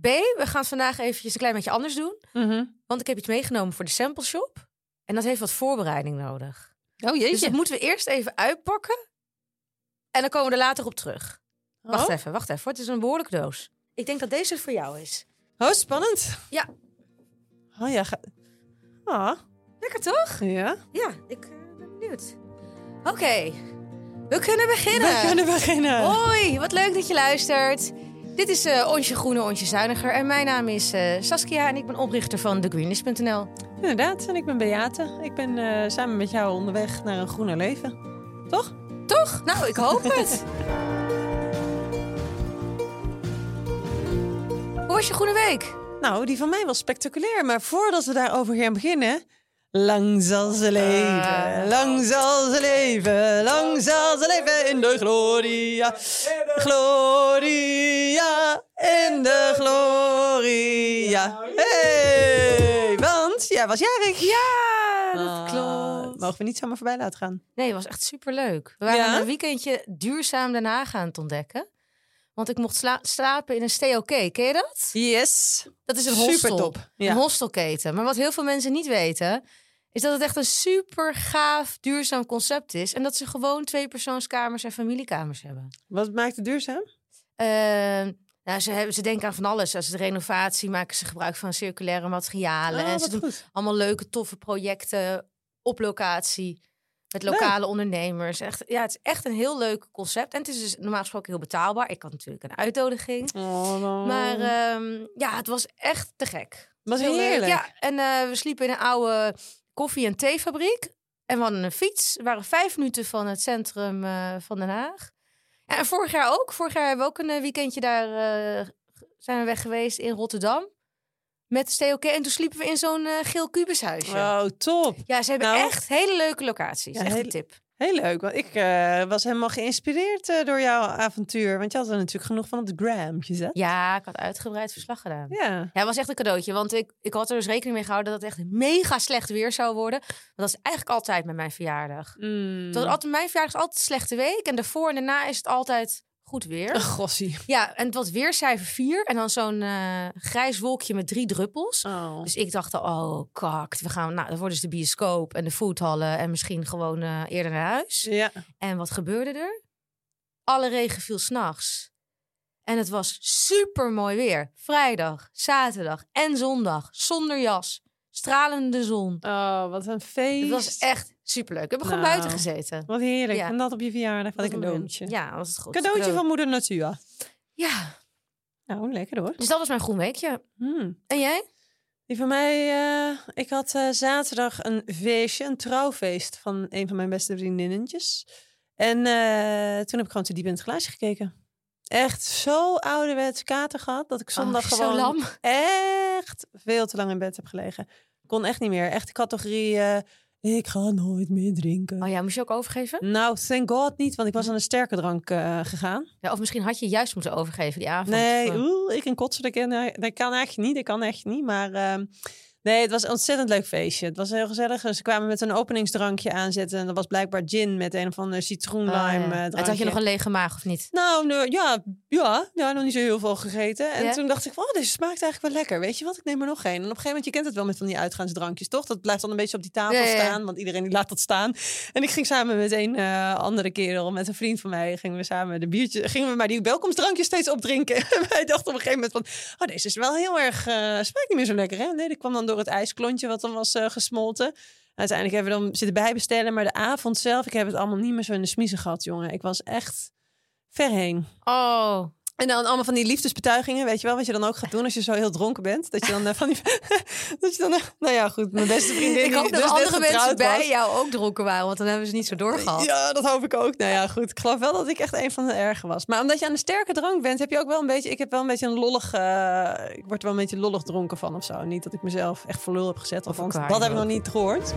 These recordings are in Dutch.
B, we gaan vandaag eventjes een klein beetje anders doen. Mhm. Want ik heb iets meegenomen voor de sample shop. En dat heeft wat voorbereiding nodig. Oh jeetje. Dus dat moeten we eerst even uitpakken. En dan komen we er later op terug. Wacht oh. even, wacht even. Het is een behoorlijke doos. Ik denk dat deze voor jou is. Oh, spannend. Ja. Oh ja. Ga... Ah, Lekker toch? ja. Ja, ik eh, ben benieuwd. Oké, we kunnen beginnen. We kunnen beginnen. Hoi, wat leuk dat je luistert. Dit is eh Onsje Groene, Onsje Zuiniger. En mijn naam is eh, Saskia en ik ben oprichter van TheGreenlist.nl. Inderdaad. En ik ben Beate. Ik ben eh, samen met jou onderweg naar een groener leven. Toch? Toch? Nou, ik hoop het. Hoe was je groene week? Nou, die van mij was spectaculair. Maar voordat we daarover gaan beginnen... Lang zal ze leven, Ah. lang zal ze leven, lang zal ze leven in de gloria. Gloria, in de gloria. Hey, want jij was jarig. Ja, dat Ah, klopt. Mogen we niet zomaar voorbij laten gaan. Nee, het was echt superleuk. We waren Ja? een weekendje duurzaam daarna gaan het ontdekken. Want ik mocht sla- slapen in een stay. Ken je dat? Yes. Dat is een Super hostel. top. Ja. Een hostelketen. Maar wat heel veel mensen niet weten... is dat het echt een super gaaf duurzaam concept is. En dat ze gewoon tweepersoonskamers en familiekamers hebben. Wat maakt het duurzaam? Eh, nou, ze, hebben, ze denken aan van alles. Als de renovatie maken ze gebruik van circulaire materialen. Oh, en ze doen goed. allemaal leuke, toffe projecten op locatie. Met lokale ondernemers. Echt, ja, het is echt een heel leuk concept. En het is dus normaal gesproken heel betaalbaar. Ik had natuurlijk een uitnodiging. Oh, Maar ehm, ja, het was echt te gek. was Heel leuk. heerlijk. Ja, en eh, we sliepen in een oude koffie- en theefabriek. En we hadden een fiets. We waren vijf minuten van het centrum eh, van Den Haag. Ja, en vorig jaar ook. Vorig jaar hebben we ook een eh, weekendje daar eh, zijn we weg geweest in Rotterdam. Met de Steoke. En toen sliepen we in zo'n eh, geel kubushuisje. Oh, top. Ja, ze hebben Nou, echt hele leuke locaties. Ja, echt een tip. Heel leuk, want ik eh, was helemaal geïnspireerd eh, door jouw avontuur. Want je had er natuurlijk genoeg van op de gram gezet. Ja, ik had uitgebreid verslag gedaan. Ja. Ja, het was echt een cadeautje. Want ik, ik had er dus rekening mee gehouden dat het echt mega slecht weer zou worden. Want dat is eigenlijk altijd met mijn verjaardag. Mm. Dat altijd, mijn verjaardag is altijd een slechte week. En daarvoor en daarna is het altijd goed weer. Een gossie. Ja, en het was weercijfer 4. En dan zo'n eh, grijs wolkje met drie druppels. Oh. Dus ik dacht, oh kakt, we gaan, nou, dan worden dus de bioscoop en de foodhallen en misschien gewoon eh, eerder naar huis. Ja. En wat gebeurde er? Alle regen viel s'nachts. En het was super mooi weer. Vrijdag, zaterdag en zondag. Zonder jas. Stralende zon. Oh, wat een feest. Het was echt superleuk. We hebben gewoon Nou, buiten gezeten. Wat heerlijk. Ja. En dat op je verjaardag. Wat een cadeautje. Ja, was het goed. Cadeautje Cadeau. van moeder Natura. Ja, Nou, lekker hoor. dus dat was mijn groen weekje. Hmm. En jij? Die van mij, eh, ik had eh, zaterdag een feestje, een trouwfeest van een van mijn beste vriendinnetjes. En eh, toen heb ik gewoon te diep in het glaasje gekeken. Echt zo ouderwets kater gehad dat ik zondag Oh, zo gewoon lam. echt veel te lang in bed heb gelegen. Kon echt niet meer. Echt categorie, eh, ik ga nooit meer drinken. Oh ja, moest je ook overgeven? Nou, thank god niet, want ik was aan een sterke drank eh, gegaan. Ja, of misschien had je juist moeten overgeven die avond. Nee, eh, oeh, ik en kotsen, dat kan, dat kan echt niet. Dat kan echt niet. Maar ehm, nee, het was een ontzettend leuk feestje. Het was heel gezellig. Ze kwamen met een openingsdrankje aanzetten. En dat was blijkbaar gin met een of ander citroen oh, ja. eh, En drankje. had je nog een lege maag, of niet? Nou, ja, ja, ja, nog niet zo heel veel gegeten. En Ja? toen dacht ik, oh, deze smaakt eigenlijk wel lekker. Weet je wat, ik neem er nog geen. En op een gegeven moment, je kent het wel met van die uitgaansdrankjes, toch? Dat blijft dan een beetje op die tafel Ja, staan, want iedereen die laat dat staan. En ik ging samen met een eh, andere kerel, met een vriend van mij, gingen we samen de biertje, gingen we maar die welkomstdrankjes steeds opdrinken. En wij dachten op een gegeven moment van, oh, deze is wel heel erg, eh, smaakt niet meer zo lekker, hè? Nee, dat kwam dan door het ijsklontje wat dan was eh, gesmolten. Uiteindelijk hebben we dan zitten bijbestellen, maar de avond zelf, ik heb het allemaal niet meer zo in de smiezen gehad, jongen. Ik was echt ver heen. Oh, En dan allemaal van die liefdesbetuigingen, weet je wel, wat je dan ook gaat doen als je zo heel dronken bent. Dat je dan eh, van die, dat je dan, eh, nou ja, goed, mijn beste vriendin. ik hoop dat dus andere mensen bij was. jou ook dronken waren, want dan hebben ze niet zo doorgehad. Ja, dat hoop ik ook. Nou ja, goed. Ik geloof wel dat ik echt een van de erge was. Maar omdat je aan de sterke drank bent, heb je ook wel een beetje. Ik heb wel een beetje een lollig. eh, ik word er wel een beetje lollig dronken van of zo. Niet dat ik mezelf echt voor lul heb gezet. Althans, Aquarium dat heb ik nog niet gehoord.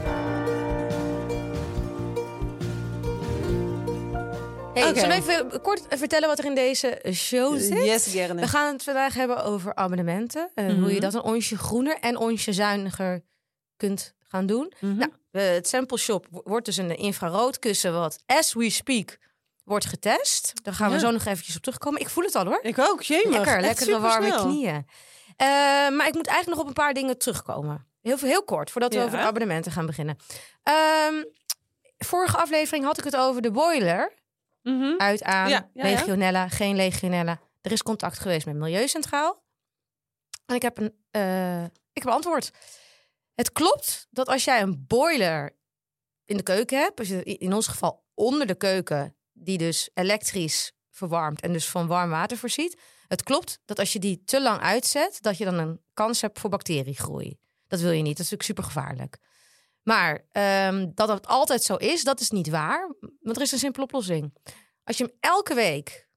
Hey. Zullen we even kort vertellen wat er in deze show zit? Yes, gerne. We gaan het vandaag hebben over abonnementen. eh, Hoe Mhm. je dat een onsje groener en onsje zuiniger kunt gaan doen. Mhm. Nou, eh, het sample shop wo- wordt dus een infrarood kussen wat as we speak wordt getest. Daar gaan we Ja. zo nog eventjes op terugkomen. Ik voel het al hoor. Ik ook, jemig. Lekker, lekkere warme knieën. Eh, maar ik moet eigenlijk nog op een paar dingen terugkomen. Heel, heel kort, voordat we over abonnementen gaan beginnen. Ehm, vorige aflevering had ik het over de boiler. Mhm. Uit aan Ja, ja, ja. legionella, geen legionella. Er is contact geweest met Milieucentraal. En ik heb een, eh, ik heb een antwoord. Het klopt dat als jij een boiler in de keuken hebt, als je in ons geval onder de keuken, die dus elektrisch verwarmt en dus van warm water voorziet. Het klopt dat als je die te lang uitzet, dat je dan een kans hebt voor bacteriegroei. Dat wil je niet, dat is natuurlijk super gevaarlijk. Maar ehm, dat het altijd zo is, dat is niet waar. Want er is een simpele oplossing. Als je hem elke week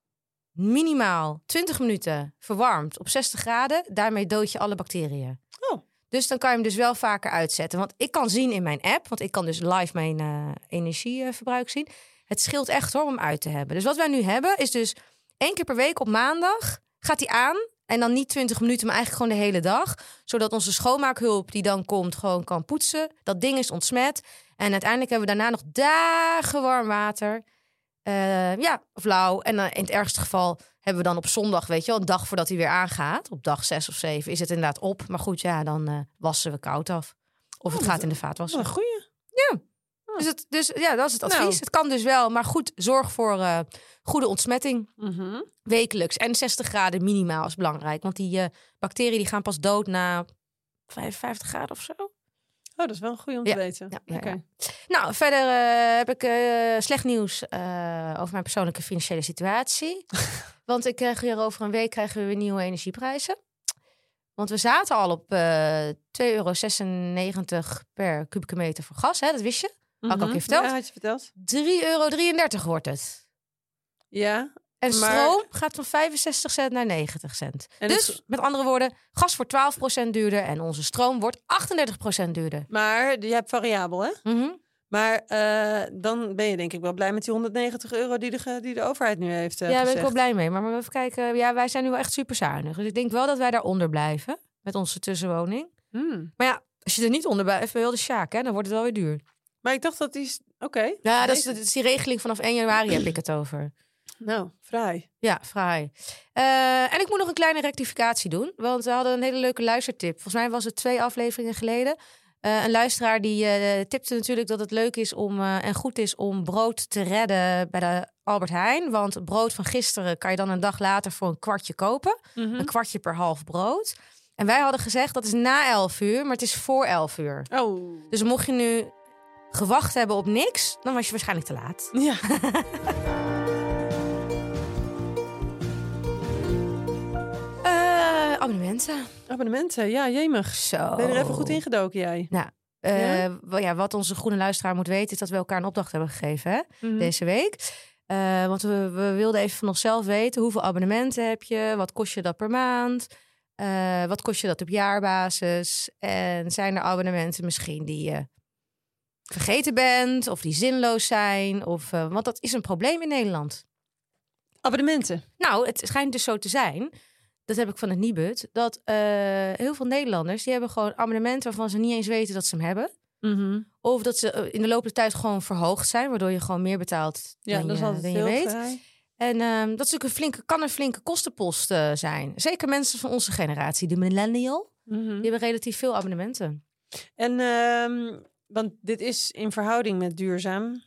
minimaal 20 minuten verwarmt op 60 graden, daarmee dood je alle bacteriën. Oh. Dus dan kan je hem dus wel vaker uitzetten. Want ik kan zien in mijn app, want ik kan dus live mijn eh, energieverbruik zien. Het scheelt echt hoor om hem uit te hebben. Dus wat wij nu hebben is dus één keer per week op maandag gaat hij aan. En dan niet 20 minuten, maar eigenlijk gewoon de hele dag. Zodat onze schoonmaakhulp die dan komt gewoon kan poetsen. Dat ding is ontsmet. En uiteindelijk hebben we daarna nog dagen warm water. Eh, ja, of lauw. En dan in het ergste geval hebben we dan op zondag, weet je wel, een dag voordat hij weer aangaat. Op dag zes of zeven is het inderdaad op. Maar goed, ja, dan eh, wassen we koud af. Of het Oh, gaat dat- in de Wat vaatwasser. een goeie. Dus, het, dus ja, dat is het advies. Nou. Het kan dus wel, maar goed, zorg voor eh, goede ontsmetting Mhm. wekelijks. En 60 graden minimaal is belangrijk. Want die eh, bacteriën die gaan pas dood na 55 graden of zo. Oh, dat is wel een goeie om Ja, te weten. ja. Nou, verder eh, heb ik slecht nieuws over mijn persoonlijke financiële situatie. Want ik krijg weer over een week krijgen we weer nieuwe energieprijzen. Want we zaten al op eh 2,96 euro per kubieke meter voor gas. Hè? Dat wist je. Had ik al een keer verteld? Ja, had je verteld. 3,33 euro wordt het. Ja. En Maar- stroom gaat van 65 cent naar 90 cent. En dus het- met andere woorden, gas wordt 12% duurder en onze stroom wordt 38% duurder. Maar je hebt variabel, hè? Mhm. Maar eh, dan ben je denk ik wel blij met die 190 euro die de, die de overheid nu heeft uh, Ja, daar ben ik wel blij mee. Maar maar even kijken. Ja, wij zijn nu wel echt super zuinig. Dus ik denk wel dat wij daaronder blijven met onze tussenwoning. Hmm. Maar ja, als je er niet onder blijft, je wel de sjaak, hè? Dan wordt het wel weer duur. Maar ik dacht dat die... is- Oké. Ja, dat is, Nee. dat is die regeling vanaf 1 januari heb ik het over. Nou, vrij. Ja, fraai. Eh, en ik moet nog een kleine rectificatie doen. Want we hadden een hele leuke luistertip. Volgens mij was het twee afleveringen geleden. Eh, een luisteraar die eh, tipte natuurlijk dat het leuk is om en goed is om brood te redden bij de Albert Heijn. Want brood van gisteren kan je dan een dag later voor een kwartje kopen. Mhm. Een kwartje per half brood. En wij hadden gezegd dat is na 11 uur, maar het is voor 11 uur. Oh. Dus mocht je nu gewacht hebben op niks, dan was je waarschijnlijk te laat. Ja. Eh, abonnementen. Abonnementen. Ja, jemig. Zo. Ben je er even goed ingedoken, jij? Nou, eh, Ja? wel ja, wat onze groene luisteraar moet weten, is dat we elkaar een opdracht hebben gegeven hè, Mhm. deze week. Eh, want we, we wilden even van onszelf weten hoeveel abonnementen heb je, wat kost je dat per maand, Eh, wat kost je dat op jaarbasis en zijn er abonnementen misschien die je vergeten bent of die zinloos zijn, of, eh, want dat is een probleem in Nederland. Abonnementen. Nou, het schijnt dus zo te zijn. Dat heb ik van het Nibud. Dat eh, heel veel Nederlanders die hebben gewoon abonnementen waarvan ze niet eens weten dat ze hem hebben. Mhm. Of dat ze eh, in de loop der tijd gewoon verhoogd zijn, waardoor je gewoon meer betaalt Ja, dan, dat is je, altijd dan je weet. vrij. En ehm, dat is natuurlijk een flinke, kan een flinke kostenpost zijn. Zeker mensen van onze generatie, de millennial, Mhm. die hebben relatief veel abonnementen. En, ehm, want dit is in verhouding met duurzaam.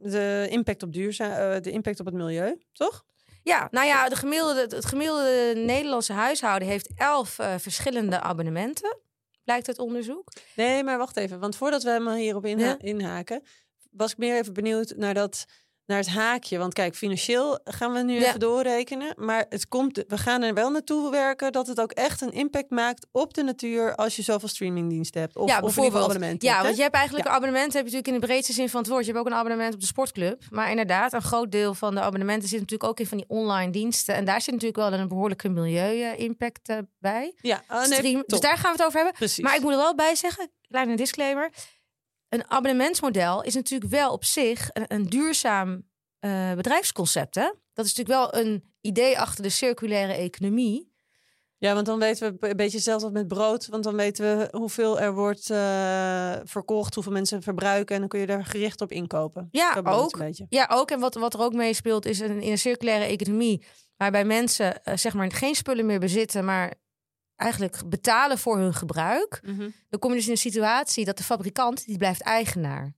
De impact op, duurzaam, eh, de impact op het milieu, toch? Ja, nou ja, de gemiddelde, het gemiddelde Nederlandse huishouden heeft elf eh, verschillende abonnementen, blijkt uit onderzoek. Nee, maar wacht even. Want voordat we helemaal hierop inha- inhaken, was ik meer even benieuwd naar, dat, naar het haakje. Want kijk, financieel gaan we nu Ja. even doorrekenen. Maar het komt, we gaan er wel naartoe werken dat het ook echt een impact maakt op de natuur als je zoveel streamingdiensten hebt. Of, ja, bijvoorbeeld. abonnementen. Ja, hebt, want je hebt eigenlijk Ja. een abonnement, heb je natuurlijk in de breedste zin van het woord. Je hebt ook een abonnement op de sportclub. Maar inderdaad, een groot deel van de abonnementen zit natuurlijk ook in van die online diensten. En daar zit natuurlijk wel een behoorlijke milieu-impact eh, bij. Ja, oh, nee, Stream. Dus daar gaan we het over hebben. Precies. Maar ik moet er wel bij zeggen, kleine disclaimer. Een abonnementsmodel is natuurlijk wel op zich een, een duurzaam eh, bedrijfsconcept. Hè? Dat is natuurlijk wel een idee achter de circulaire economie. Ja, want dan weten we een beetje hetzelfde met brood. Want dan weten we hoeveel er wordt eh, verkocht, hoeveel mensen verbruiken. En dan kun je daar gericht op inkopen. Ja, ook. Een beetje. Ja, ook. En wat, wat er ook meespeelt is een, in een circulaire economie... waarbij mensen eh, zeg maar geen spullen meer bezitten... maar eigenlijk betalen voor hun gebruik... Mhm. dan kom je dus in een situatie dat de fabrikant die blijft eigenaar.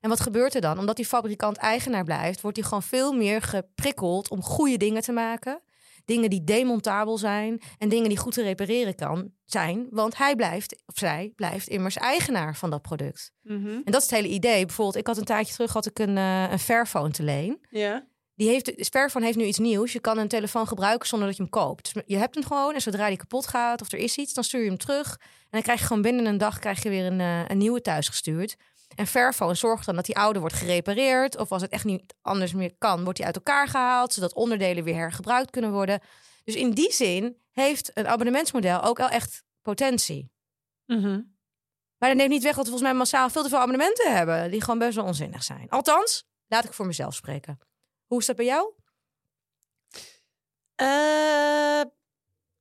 En wat gebeurt er dan? Omdat die fabrikant eigenaar blijft, wordt hij gewoon veel meer geprikkeld om goede dingen te maken. Dingen die demontabel zijn en dingen die goed te repareren kan zijn. Want hij blijft, of zij blijft immers eigenaar van dat product. Mhm. En dat is het hele idee. Bijvoorbeeld, ik had een tijdje terug had ik een, eh, een Fairphone te leen. Ja. Die heeft, Fairphone heeft nu iets nieuws. Je kan een telefoon gebruiken zonder dat je hem koopt. Dus je hebt hem gewoon en zodra die kapot gaat of er is iets, dan stuur je hem terug. En dan krijg je gewoon binnen een dag krijg je weer een, eh, een nieuwe thuisgestuurd. En Fairphone zorgt dan dat die oude wordt gerepareerd. Of als het echt niet anders meer kan, wordt die uit elkaar gehaald. Zodat onderdelen weer hergebruikt kunnen worden. Dus in die zin heeft een abonnementsmodel ook wel echt potentie. Mhm. Maar dat neemt niet weg dat we volgens mij massaal veel te veel abonnementen hebben. Die gewoon best wel onzinnig zijn. Althans, laat ik voor mezelf spreken. Hoe is dat bij jou? Eh,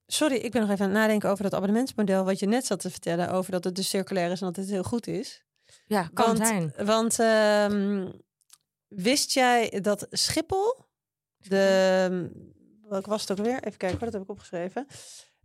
sorry, ik ben nog even aan het nadenken over dat abonnementsmodel. Wat je net zat te vertellen over dat het dus circulair is en dat het heel goed is. Ja, kan want, zijn. Want ehm, wist jij dat Schiphol, de, welke was het ook weer? Even kijken, dat heb ik opgeschreven.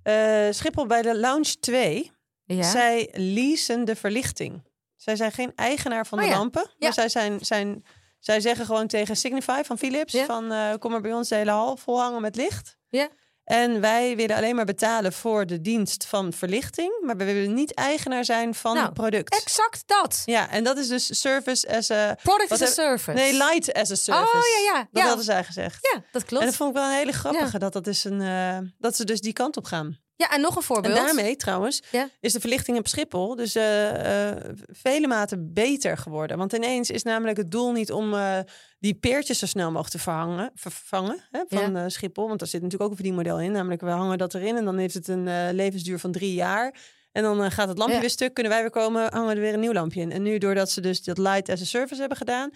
Eh, Schiphol bij de Lounge 2, Ja? zij leasen de verlichting. Zij zijn geen eigenaar van Oh de ja, lampen, ja. maar zij, zijn, zijn, zij zeggen gewoon tegen Signify van Philips Ja. van eh, kom maar bij ons de hele hal volhangen met licht. Ja. En wij willen alleen maar betalen voor de dienst van verlichting, maar we willen niet eigenaar zijn van Nou, het product. Exact dat. Ja, en dat is dus service as a... Product as a service. Nee, light as a service. Oh, ja, ja. Dat ja. hadden zij gezegd. Ja, dat klopt. En dat vond ik wel een hele grappige, dat, dat, is een, eh, dat ze dus die kant op gaan. Ja, en nog een En voorbeeld. daarmee trouwens Ja. is de verlichting op Schiphol dus eh, eh, vele maten beter geworden. Want ineens is namelijk het doel niet om eh, die peertjes zo snel mogelijk te verhangen, vervangen hè, van eh, Schiphol. Want daar zit natuurlijk ook een verdienmodel in. Namelijk we hangen dat erin en dan heeft het een levensduur van drie jaar. En dan gaat het lampje Ja. weer stuk, kunnen wij weer komen, hangen we er weer een nieuw lampje in. En nu doordat ze dus dat light as a service hebben gedaan,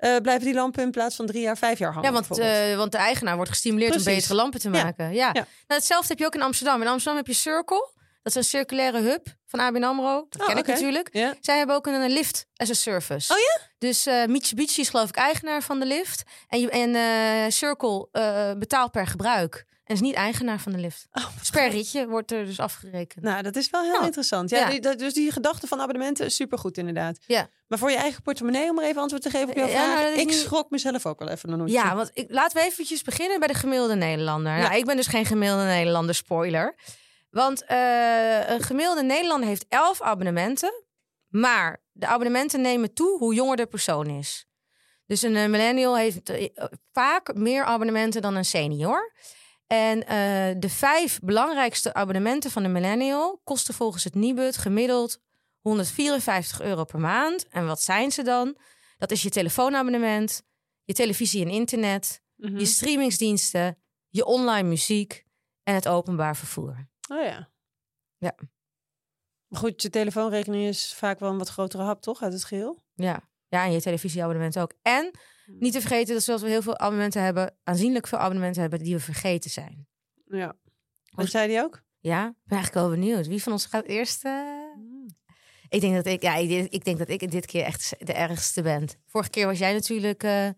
eh, blijven die lampen in plaats van drie jaar, vijf jaar hangen. Ja, want, eh, want de eigenaar wordt gestimuleerd om betere lampen te maken. Ja. Ja. Nou, hetzelfde heb je ook in Amsterdam. In Amsterdam heb je Circle. Dat is een circulaire hub van ABN AMRO. Dat Oh, ken ik natuurlijk. Zij hebben ook een, een lift as a service. Oh ja? Dus eh, Mitsubishi is geloof ik eigenaar van de lift. En, je, en Circle betaalt per gebruik. En is niet eigenaar van de lift. Oh, Dus per ritje wordt er dus afgerekend. Nou, dat is wel heel Nou, interessant. Ja, ja. Die, dat- dus die gedachte van abonnementen is supergoed inderdaad. Ja. Maar voor je eigen portemonnee, om er even antwoord te geven op jouw Ja, vraag. nou, ik niet- schrok mezelf ook wel even een. Ja, want ik, laten we eventjes beginnen bij de gemiddelde Nederlander. Nou, ik ben dus geen gemiddelde Nederlander, spoiler. Want eh, een gemiddelde Nederlander heeft 11 abonnementen. Maar de abonnementen nemen toe hoe jonger de persoon is. Dus een eh, millennial heeft eh, vaak meer abonnementen dan een senior. En eh, de vijf belangrijkste abonnementen van de millennial kosten volgens het Nibud gemiddeld 154 euro per maand. En wat zijn ze dan? Dat is je telefoonabonnement, je televisie en internet, Mhm. je streamingsdiensten, je online muziek en het openbaar vervoer. Oh ja. Ja. Maar goed, je telefoonrekening is vaak wel een wat grotere hap, toch? Uit het geheel. Ja, ja en je televisieabonnement ook. En niet te vergeten dat zoals we heel veel abonnementen hebben, aanzienlijk veel abonnementen hebben die we vergeten zijn. Ja. Wat zei die ook? Ja, ik ben eigenlijk wel benieuwd. Wie van ons gaat eerst? eh? Ik denk dat ik, ja, ik, ik denk dat ik dit keer echt de ergste ben. Vorige keer was jij natuurlijk eh,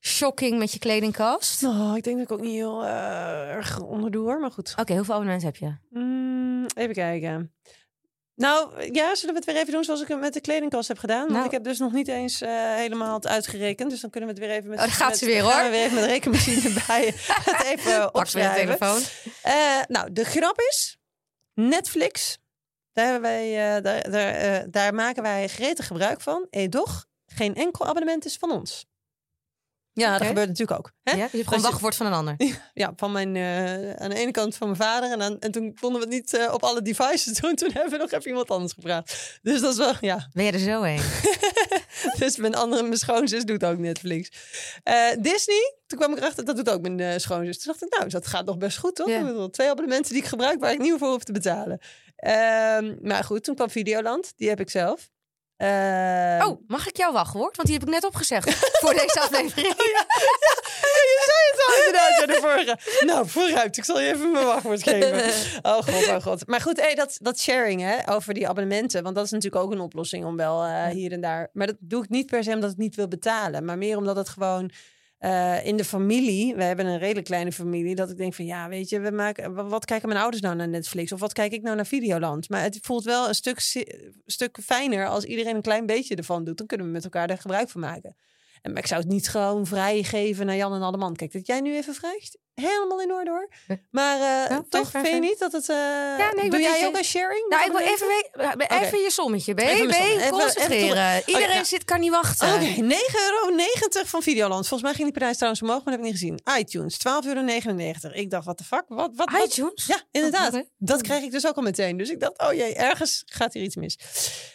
shocking met je kledingkast. Nou, ik denk dat ik ook niet heel eh, erg onderdoe hoor, maar goed. Oké, hoeveel abonnementen heb je? Mm, even kijken. Nou, ja, zullen we het weer even doen zoals ik het met de kledingkast heb gedaan? Want Nou. ik heb dus nog niet eens eh, helemaal het uitgerekend. Dus dan kunnen we het weer even met... Oh, daar gaat met- ze weer, hoor. we weer even met de rekenmachine bij het even Pak weer de opschrijven. telefoon. Eh, nou, de grap is, Netflix, daar, hebben wij, eh, daar, daar, daar maken wij gretig gebruik van. Edoch, geen enkel abonnement is van ons. Ja, dat gebeurt natuurlijk ook. Hè? Ja, je hebt gewoon Dus wachtwoord van een ander. Ja, van mijn, eh, aan de ene kant van mijn vader. En, aan, en toen konden we het niet eh, op alle devices doen. Toen hebben we nog even iemand anders gevraagd. Dus dat is wel, ja. Ben je er zo heen? dus mijn andere, mijn schoonzus doet ook Netflix. Eh, Disney, toen kwam ik erachter, dat doet ook mijn schoonzus. Toen dacht ik, nou, dat gaat nog best goed, toch? Bedoel, twee abonnementen die ik gebruik waar ik niet voor hoef te betalen. Ehm, maar goed, toen kwam Videoland. Die heb ik zelf. Ehm, Oh, mag ik jouw wachtwoord? Want die heb ik net opgezegd voor deze aflevering. je zei het al inderdaad, ja, de vorige. Nou, vooruit. Ik zal je even mijn wachtwoord geven. Oh god, oh god. Maar goed, hey, dat, dat sharing hè, over die abonnementen. Want dat is natuurlijk ook een oplossing om wel eh, hier en daar. Maar dat doe ik niet per se omdat ik niet wil betalen. Maar meer omdat het gewoon eh, in de familie, we hebben een redelijk kleine familie, dat ik denk van ja, weet je, we maken, wa- wat kijken mijn ouders nou naar Netflix of wat kijk ik nou naar Videoland? Maar het voelt wel een stuk, stuk fijner als iedereen een klein beetje ervan doet. Dan kunnen we met elkaar er gebruik van maken. En, maar ik zou het niet gewoon vrijgeven naar Jan en Alleman. Kijk, dat jij nu even vraagt, helemaal in orde hoor. Maar eh, fijn, toch fijn, vind je niet dat het... eh, nee, doe jij ook een sharing? Nou, ik wil even, we- even je sommetje. B, Even. B, Even- concentreren. even Iedereen Oh, ja. zit, kan niet wachten. Oké, 9,90 euro van Videoland. Volgens mij ging die prijs trouwens omhoog, maar dat heb ik niet gezien. iTunes, 12,99 euro. Ik dacht, wat de fuck? Wat, wat, wat? iTunes? Ja, inderdaad. Oh. Dat kreeg ik dus ook al meteen. Dus ik dacht, oh jee, ergens gaat hier iets mis.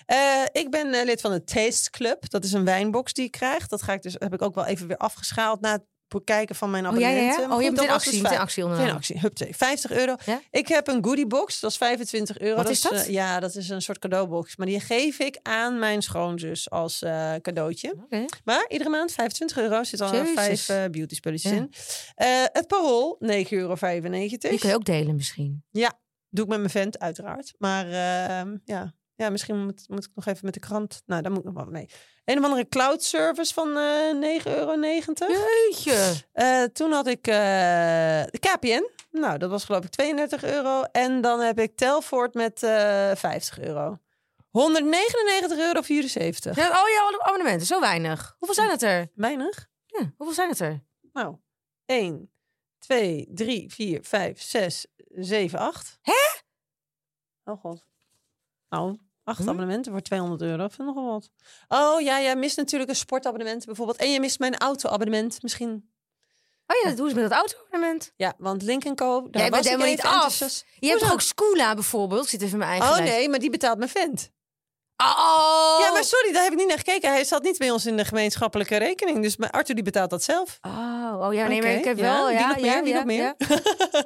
Eh, ik ben lid van de Taste Club. Dat is een wijnbox die ik krijg. Dat ga ik dus, heb ik ook wel even weer afgeschaald na bekijken van mijn Oh, ja, ja, abonnementen. ja. Maar Oh, je hebt dat in actie, fijn. in actie Geen ondernomen. actie. Hup, 50 euro. Ja? Ik heb een goodiebox, dat is 25 euro. Wat is dat? eh, ja, dat is een soort cadeaubox. Maar die geef ik aan mijn schoonzus als eh, cadeautje. Maar iedere maand 25 euro. Zit al Jezus. vijf eh beauty spulletjes Ja. in. Het parool, 9,95 euro. Die kun je ook delen misschien. Doe ik met mijn vent, uiteraard. Maar ehm, ja. Ja, misschien moet, moet ik nog even met de krant. Nou, daar moet ik nog wat mee. Een of andere cloud service van eh 9,90 euro. Jeetje. Eh, toen had ik eh, de KPN. Nou, dat was geloof ik 32 euro. En dan heb ik Telfort met eh 50 euro. 199,74 euro. Ja, oh ja, abonnementen. Zo weinig. Hoeveel zijn het er? Weinig? Ja, hoeveel zijn het er? Nou, 1, 2, 3, 4, 5, 6, 7, 8. Hè? Oh god. Nou, 8 Hm? abonnementen voor 200 euro. Vind ik nogal wat. Oh ja, jij mist natuurlijk een sportabonnement bijvoorbeeld. En je mist mijn auto-abonnement misschien. Oh ja, dat doen ze met dat auto-abonnement. Ja, want Link Co. daar was ik helemaal niet af. enthousiast. Je hebt Hoezo? ook Scoola bijvoorbeeld? Ik zit even in mijn eigen Oh nee, maar die betaalt mijn vent. Oh! Ja, maar sorry, daar heb ik niet naar gekeken. Hij zat niet bij ons in de gemeenschappelijke rekening. Dus Arthur die betaalt dat zelf. Oh, oh ja, nee, maar ik heb ja, wel... Ja, nog meer, ja, ja, nog meer?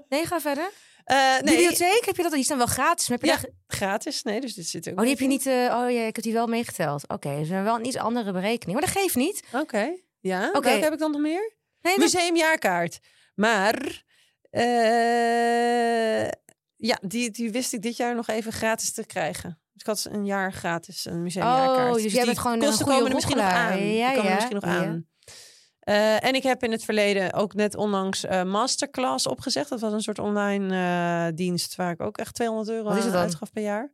Nee, ga verder. Eh, nee, Bibliotheek, heb je dat? Die staan wel gratis. Maar heb je Ja, daar- gratis. Nee, dus dit zit ook Oh, die heb je niet... eh, oh ja, ik heb die wel meegeteld. Oké, dus we hebben wel een iets andere berekening. Maar dat geeft niet. Oké. Ja, Oké. welke heb ik dan nog meer? Nee, dat- Museumjaarkaart. Maar eh, ja, die, die wist ik dit jaar nog even gratis te krijgen. Dus ik had een jaar gratis een museumjaarkaart. Oh, dus jij die bent gewoon een goede misschien nog aan. Ja, komen er ja, misschien nog ja. aan. Eh, en ik heb in het verleden ook net onlangs eh, Masterclass opgezegd. Dat was een soort online eh, dienst waar ik ook echt 200 euro Wat is het aan dan? uitgaf per jaar.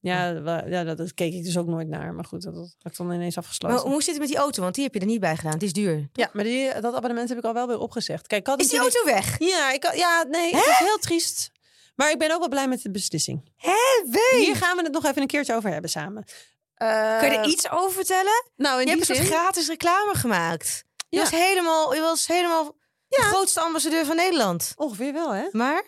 Ja, wa- ja dat, dat keek ik dus ook nooit naar. Maar goed, dat, dat had ik dan ineens afgesloten. Maar hoe zit het met die auto? Want die heb je er niet bij gedaan. Het is duur. Ja, maar die, dat abonnement heb ik al wel weer opgezegd. Kijk, ik had Is die auto weg? Ja, ik, ja, nee, het is heel triest. Maar ik ben ook wel blij met de beslissing. Hé! Hier gaan we het nog even een keertje over hebben samen. Kun je er iets over vertellen? Nou, in Je die hebt een soort gratis reclame gemaakt. Je Ja. was helemaal, je was helemaal de grootste ambassadeur van Nederland. ongeveer wel, hè? Ik Maar?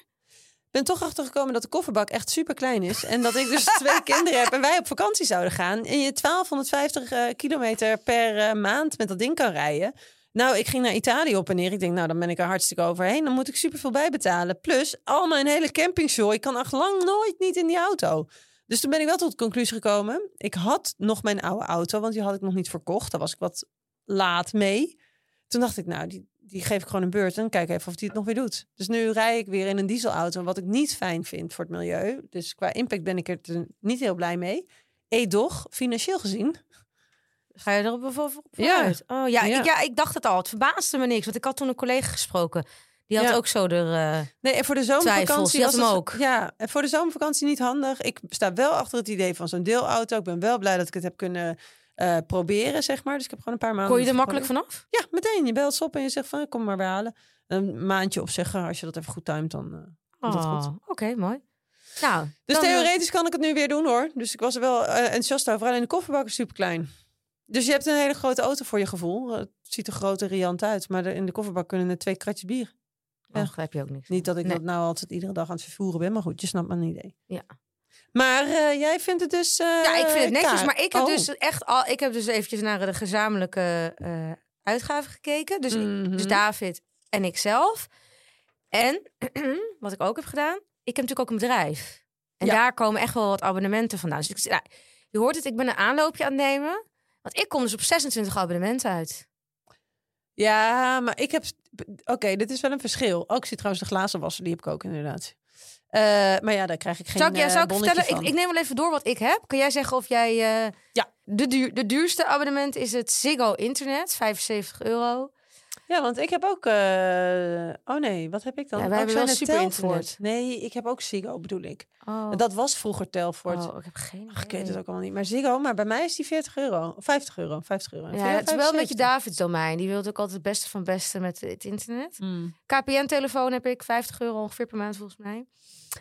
ben toch achtergekomen dat de kofferbak echt super klein is. En dat ik dus twee kinderen heb en wij op vakantie zouden gaan. En je 1250 eh, kilometer per eh, maand met dat ding kan rijden. Nou, ik ging naar Italië op en neer. Ik denk, nou, dan ben ik er hartstikke overheen. Dan moet ik super veel bijbetalen. Plus, al mijn hele campingshow. Ik kan echt lang nooit niet in die auto. Dus toen ben ik wel tot de conclusie gekomen. Ik had nog mijn oude auto, want die had ik nog niet verkocht. Daar was ik wat laat mee. Toen dacht ik, nou, die, die geef ik gewoon een beurt en kijk even of die het nog weer doet. Dus nu rij ik weer in een dieselauto, wat ik niet fijn vind voor het milieu. Dus qua impact ben ik er niet heel blij mee. Edoch, financieel gezien. Ga je erop bijvoorbeeld Ja. vooruit? Oh ja, Ja. Ik, ja, ik dacht het al. Het verbaasde me niks. Want ik had toen een collega gesproken. Die had Ja. ook zo er... eh, Nee, en voor de zomervakantie was hem het- ook. Ja, en voor de zomervakantie niet handig. Ik sta wel achter het idee van zo'n deelauto. Ik ben wel blij dat ik het heb kunnen eh, proberen, zeg maar. Dus ik heb gewoon een paar maanden. kon je er makkelijk vanaf? Ja, meteen. Je belt ze op en je zegt van, kom maar weer halen. Een maandje opzeggen, als je dat even goed timet, dan goed. Oh, Oké, mooi. Nou, Dus eh, theoretisch kan ik het nu weer doen hoor. Dus ik was er wel eh, enthousiast over. Alleen de kofferbak is super klein. Dus je hebt een hele grote auto voor je gevoel. Het ziet er groot en riant uit. Maar er- in de kofferbak kunnen er twee kratjes bier. Oh, begrijp je ook niks. Niet dat ik Nee. dat nou altijd iedere dag aan het vervoeren ben. Maar goed, je snapt mijn idee. Ja. Maar eh, jij vindt het dus... eh, Ja, ik vind het netjes, kaart. maar ik heb Oh. dus echt al, ik heb dus eventjes naar de gezamenlijke eh, uitgaven gekeken. Dus, Mhm. dus David en ik zelf. En wat ik ook heb gedaan, ik heb natuurlijk ook een bedrijf. En Ja. daar komen echt wel wat abonnementen vandaan. Dus ik, nou, je hoort het, ik ben een aanloopje aan het nemen. Want ik kom dus op 26 abonnementen uit. Ja, maar ik heb... Oké, dit is wel een verschil. Ook zie trouwens de glazenwasser, die heb ik ook inderdaad. Eh, maar ja, daar krijg ik geen Zou ik, ja, eh, zou ik bonnetje vertellen? Ik, van. ik neem wel even door wat ik heb. Kun jij zeggen of jij... eh, Ja. De, duur, de duurste abonnement is het Ziggo Internet, 75 euro. Ja, want ik heb ook... eh, Oh nee, wat heb ik dan? Ja, Oh, wij hebben wel super Telfort. internet. Nee, ik heb ook Ziggo, bedoel ik. Oh, Dat was vroeger Telfort. oh, ik heb geen Ach, ik weet het ook allemaal niet. Maar Ziggo, maar bij mij is die 40 euro. Of 50 euro. 50 euro. Ja, het is wel een beetje Davids domein. Die wilde ook altijd het beste van het beste met het internet. Mm. KPN-telefoon heb ik 50 euro ongeveer per maand volgens mij.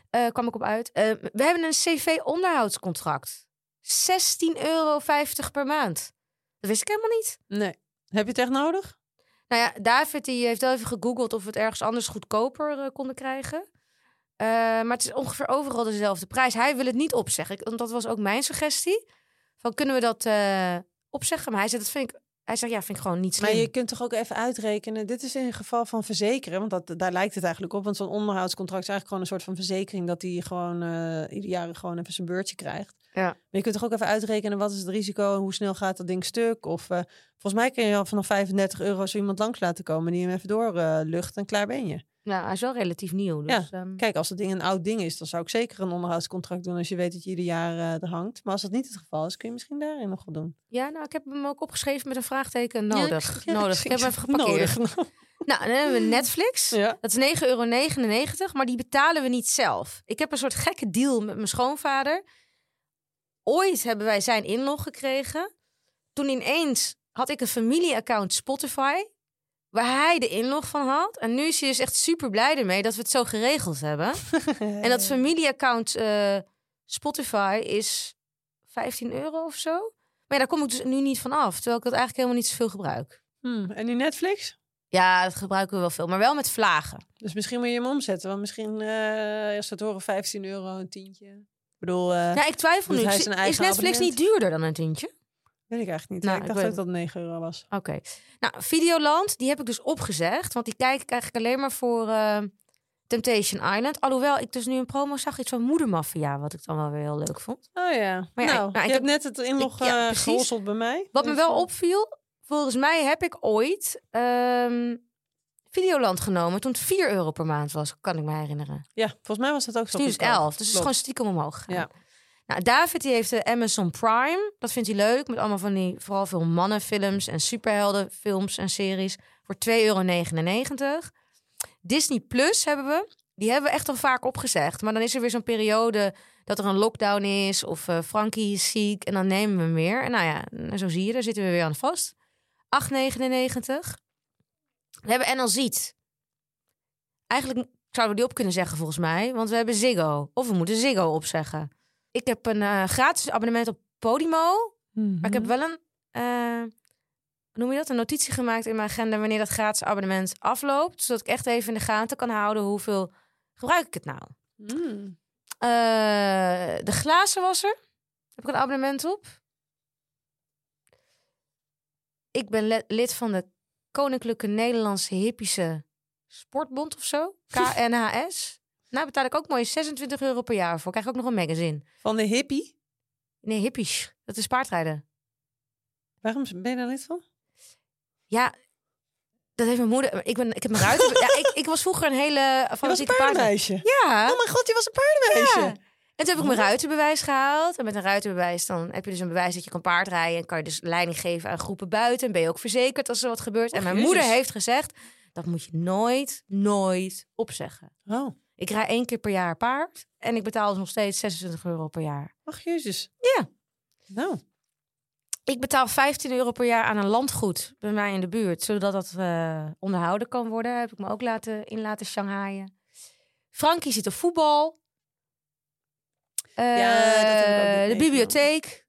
Eh kwam ik op uit. Eh, we hebben een CV-onderhoudscontract. 16,50 euro per maand. Dat wist ik helemaal niet. Nee. Heb je het echt nodig? Nou ja, David die heeft wel even gegoogeld of we het ergens anders goedkoper eh, konden krijgen. Maar het is ongeveer overal dezelfde prijs. Hij wil het niet opzeggen. Ik- Want dat was ook mijn suggestie. Van kunnen we dat opzeggen? Maar hij zegt, dat vind ik. Hij zegt, ja, vind ik gewoon niet slim. Maar je kunt toch ook even uitrekenen. Dit is in het geval van verzekeren. Want dat, daar lijkt het eigenlijk op. Want zo'n onderhoudscontract is eigenlijk gewoon een soort van verzekering. Dat hij gewoon eh ieder jaar gewoon even zijn beurtje krijgt. Ja. Maar je kunt toch ook even uitrekenen wat is het risico en hoe snel gaat dat ding stuk. Of eh, volgens mij kun je al vanaf 35 euro zo iemand langs laten komen die hem even door eh, lucht en klaar ben je. Ja, hij is wel relatief nieuw. Dus, ehm, Kijk, als het ding een oud ding is, dan zou ik zeker een onderhoudscontract doen als je weet dat je ieder jaar eh, er hangt. Maar als dat niet het geval is, kun je misschien daarin nog wat doen. ja, nou, ik heb hem ook opgeschreven met een vraagteken nodig. Ja, nodig. Ik heb hem even geparkeerd. Nodig. Nou, dan hebben we Netflix. ja. Dat is 9,99 euro, maar die betalen we niet zelf. Ik heb een soort gekke deal met mijn schoonvader. Ooit hebben wij zijn inlog gekregen. Toen ineens had ik een familieaccount Spotify, waar hij de inlog van had. En nu is hij dus echt super blij ermee dat we het zo geregeld hebben. En dat familieaccount eh, Spotify is 15 euro of zo. Maar ja, daar kom ik dus nu niet van af, terwijl ik dat eigenlijk helemaal niet zoveel gebruik. Hmm, En die Netflix? Ja, dat gebruiken we wel veel, maar wel met vlagen. Dus misschien moet je hem omzetten. Want misschien, eh als het horen, 15 euro, een tientje. Ik bedoel, eh, Ja, ik twijfel nu. hij Is, Netflix abonnement? niet duurder dan een tientje? Weet ik eigenlijk niet. Nou, ik ik dacht weet ook dat het 9 euro was. Oké. Nou, Videoland, die heb ik dus opgezegd. Want die kijk ik eigenlijk alleen maar voor eh, Temptation Island. Alhoewel ik dus nu een promo zag, iets van Moedermafia, wat ik dan wel weer heel leuk vond. Oh ja. Maar ja, nou, ik- nou, je ik hebt net het inlog ik- ja, eh, bij mij. Wat me Dus, wel eh, opviel, volgens mij heb ik ooit ehm, Videoland genomen toen het 4 euro per maand was, kan ik me herinneren. Ja, volgens mij was dat ook zo is nu is goedkoop. 11, dus het is gewoon stiekem omhoog. Ja. Nou, David die heeft de Amazon Prime. Dat vindt hij leuk. Met allemaal van die, vooral veel mannenfilms en superheldenfilms en series. Voor 2,99 euro. Disney Plus hebben we. Die hebben we echt al vaak opgezegd. Maar dan is er weer zo'n periode dat er een lockdown is. Of eh, Frankie is ziek. En dan nemen we meer. En nou ja, zo zie je, daar zitten we weer aan vast. 8,99. We hebben NL. Eigenlijk zouden we die op kunnen zeggen volgens mij. Want we hebben Ziggo. Of we moeten Ziggo opzeggen. Ik heb een eh, gratis abonnement op Podimo. Maar ik heb Mhm. wel een, eh, noem je dat? Een notitie gemaakt in mijn agenda wanneer dat gratis abonnement afloopt. Zodat ik echt even in de gaten kan houden hoeveel gebruik ik het nou. Mm. Eh, de glazenwasser heb ik een abonnement op. Ik ben lid van de Koninklijke Nederlandse Hippische Sportbond of zo. KNHS. Nou betaal ik ook mooi 26 euro per jaar voor. Krijg ik ook nog een magazine. Van de hippie. Nee, hippies. Dat is paardrijden. Waarom ben je daar lid van? Ja, dat heeft mijn moeder. Ik, ben, ik heb mijn ruiten. ja, ik, ik was vroeger een hele Je was een paardenmeisje. Ja. Oh mijn god, je was een paardenmeisje. ja. En toen heb ik mijn ruitenbewijs gehaald. En met een ruitenbewijs dan heb je dus een bewijs dat je kan paardrijden. En kan je dus leiding geven aan groepen buiten. En ben je ook verzekerd als er wat gebeurt. en Och, mijn moeder heeft gezegd, dat moet je nooit, nooit opzeggen. Oh, Ik rij één keer per jaar paard. En ik betaal dus nog steeds 26 euro per jaar. ach jezus. Ja. Nou, Ik betaal 15 euro per jaar aan een landgoed bij mij in de buurt, zodat dat eh, onderhouden kan worden. Heb ik me ook laten, in laten Shanghaaien. Frankie zit op voetbal. Ja, dat heb ik ook niet Eh, de bibliotheek.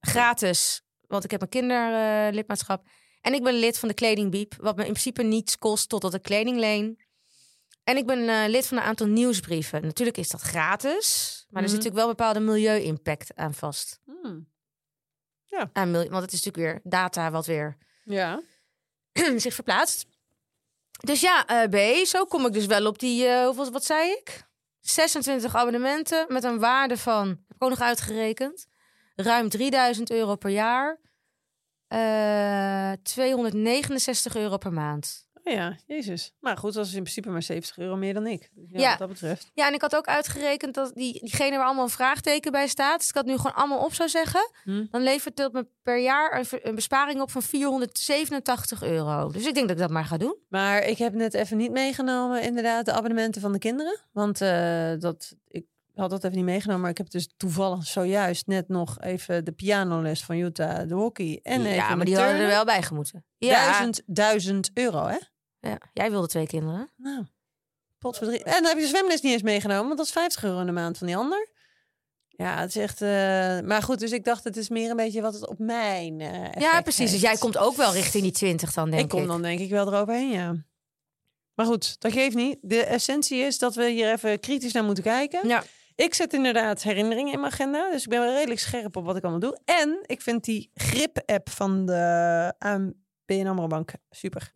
Gratis, want ik heb een kinderlidmaatschap. en ik ben lid van de kledingbiep, wat me in principe niets kost totdat ik kleding leen. En ik ben eh, lid van een aantal nieuwsbrieven. Natuurlijk is dat gratis, maar er Mhm. zit natuurlijk wel een bepaalde milieu-impact aan vast hmm. aan mil- want het is natuurlijk weer data wat weer ja. zich verplaatst. Dus ja, eh, B, zo kom ik dus wel op die, eh, hoeveel, wat zei ik? 26 abonnementen met een waarde van, heb ik ook nog uitgerekend, ruim 3000 euro per jaar. Eh 269 euro per maand. Oh ja, jezus. Maar goed, dat is in principe maar 70 euro meer dan ik. Dus Ja, Ja. wat dat betreft. Ja, en ik had ook uitgerekend dat die, diegene waar allemaal een vraagteken bij staat, als ik dat nu gewoon allemaal op zou zeggen, Hm. dan levert dat me per jaar een besparing op van 487 euro. Dus ik denk dat ik dat maar ga doen. Maar ik heb net even niet meegenomen, inderdaad, de abonnementen van de kinderen. Want eh, dat, ik had dat even niet meegenomen. Maar ik heb dus toevallig zojuist net nog even de pianoles van Jutta, de hockey. En even ja, maar die hadden er wel bij gemoeten. Ja, Duizend, duizend euro, hè? ja. Jij wilde twee kinderen. Nou, potverdrie- En dan heb je de zwemles niet eens meegenomen, want dat is 50 euro in de maand van die ander. Ja, het is echt... eh, Maar goed, dus ik dacht, het is meer een beetje wat het op mijn eh, Ja, precies. Dus jij komt ook wel richting die 20 dan, denk ik kom dan denk ik wel eroverheen, ja. Maar goed, dat geeft niet. De essentie is dat we hier even kritisch naar moeten kijken. Ja. Ik zet inderdaad herinneringen in mijn agenda. Dus ik ben wel redelijk scherp op wat ik allemaal doe. En ik vind die grip-app van de ABN AMRO Bank super.